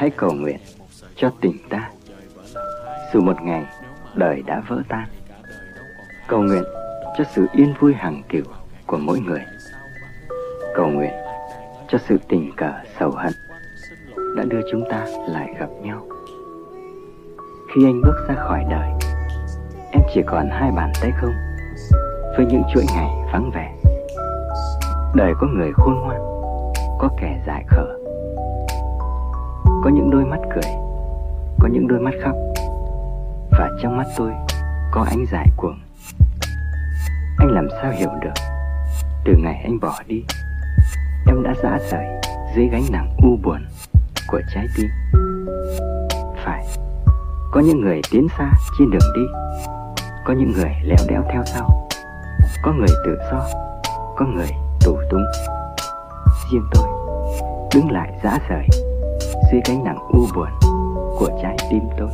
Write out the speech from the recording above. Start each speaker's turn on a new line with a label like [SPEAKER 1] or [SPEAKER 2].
[SPEAKER 1] hãy cầu nguyện cho tình ta. Dù một ngày đời đã vỡ tan, cầu nguyện cho sự yên vui hàng kiểu của mỗi người. Cầu nguyện cho sự tình cờ sầu hận đã đưa chúng ta lại gặp nhau. Khi anh bước ra khỏi đời, em chỉ còn hai bàn tay không? Với những chuỗi ngày vắng vẻ, đời có người khôn ngoan, có kẻ dại khờ có những đôi mắt cười, có những đôi mắt khóc. Và trong mắt tôi có ánh dại cuồng. Anh làm sao hiểu được? Từ ngày anh bỏ đi, em đã dã rời dưới gánh nặng u buồn của trái tim. Phải, có những người tiến xa trên đường đi, có những người leo đẽo theo sau. Có người tự do, có người tù túng. Riêng tôi đứng lại dã rời dưới gánh nặng u buồn của trái tim tôi.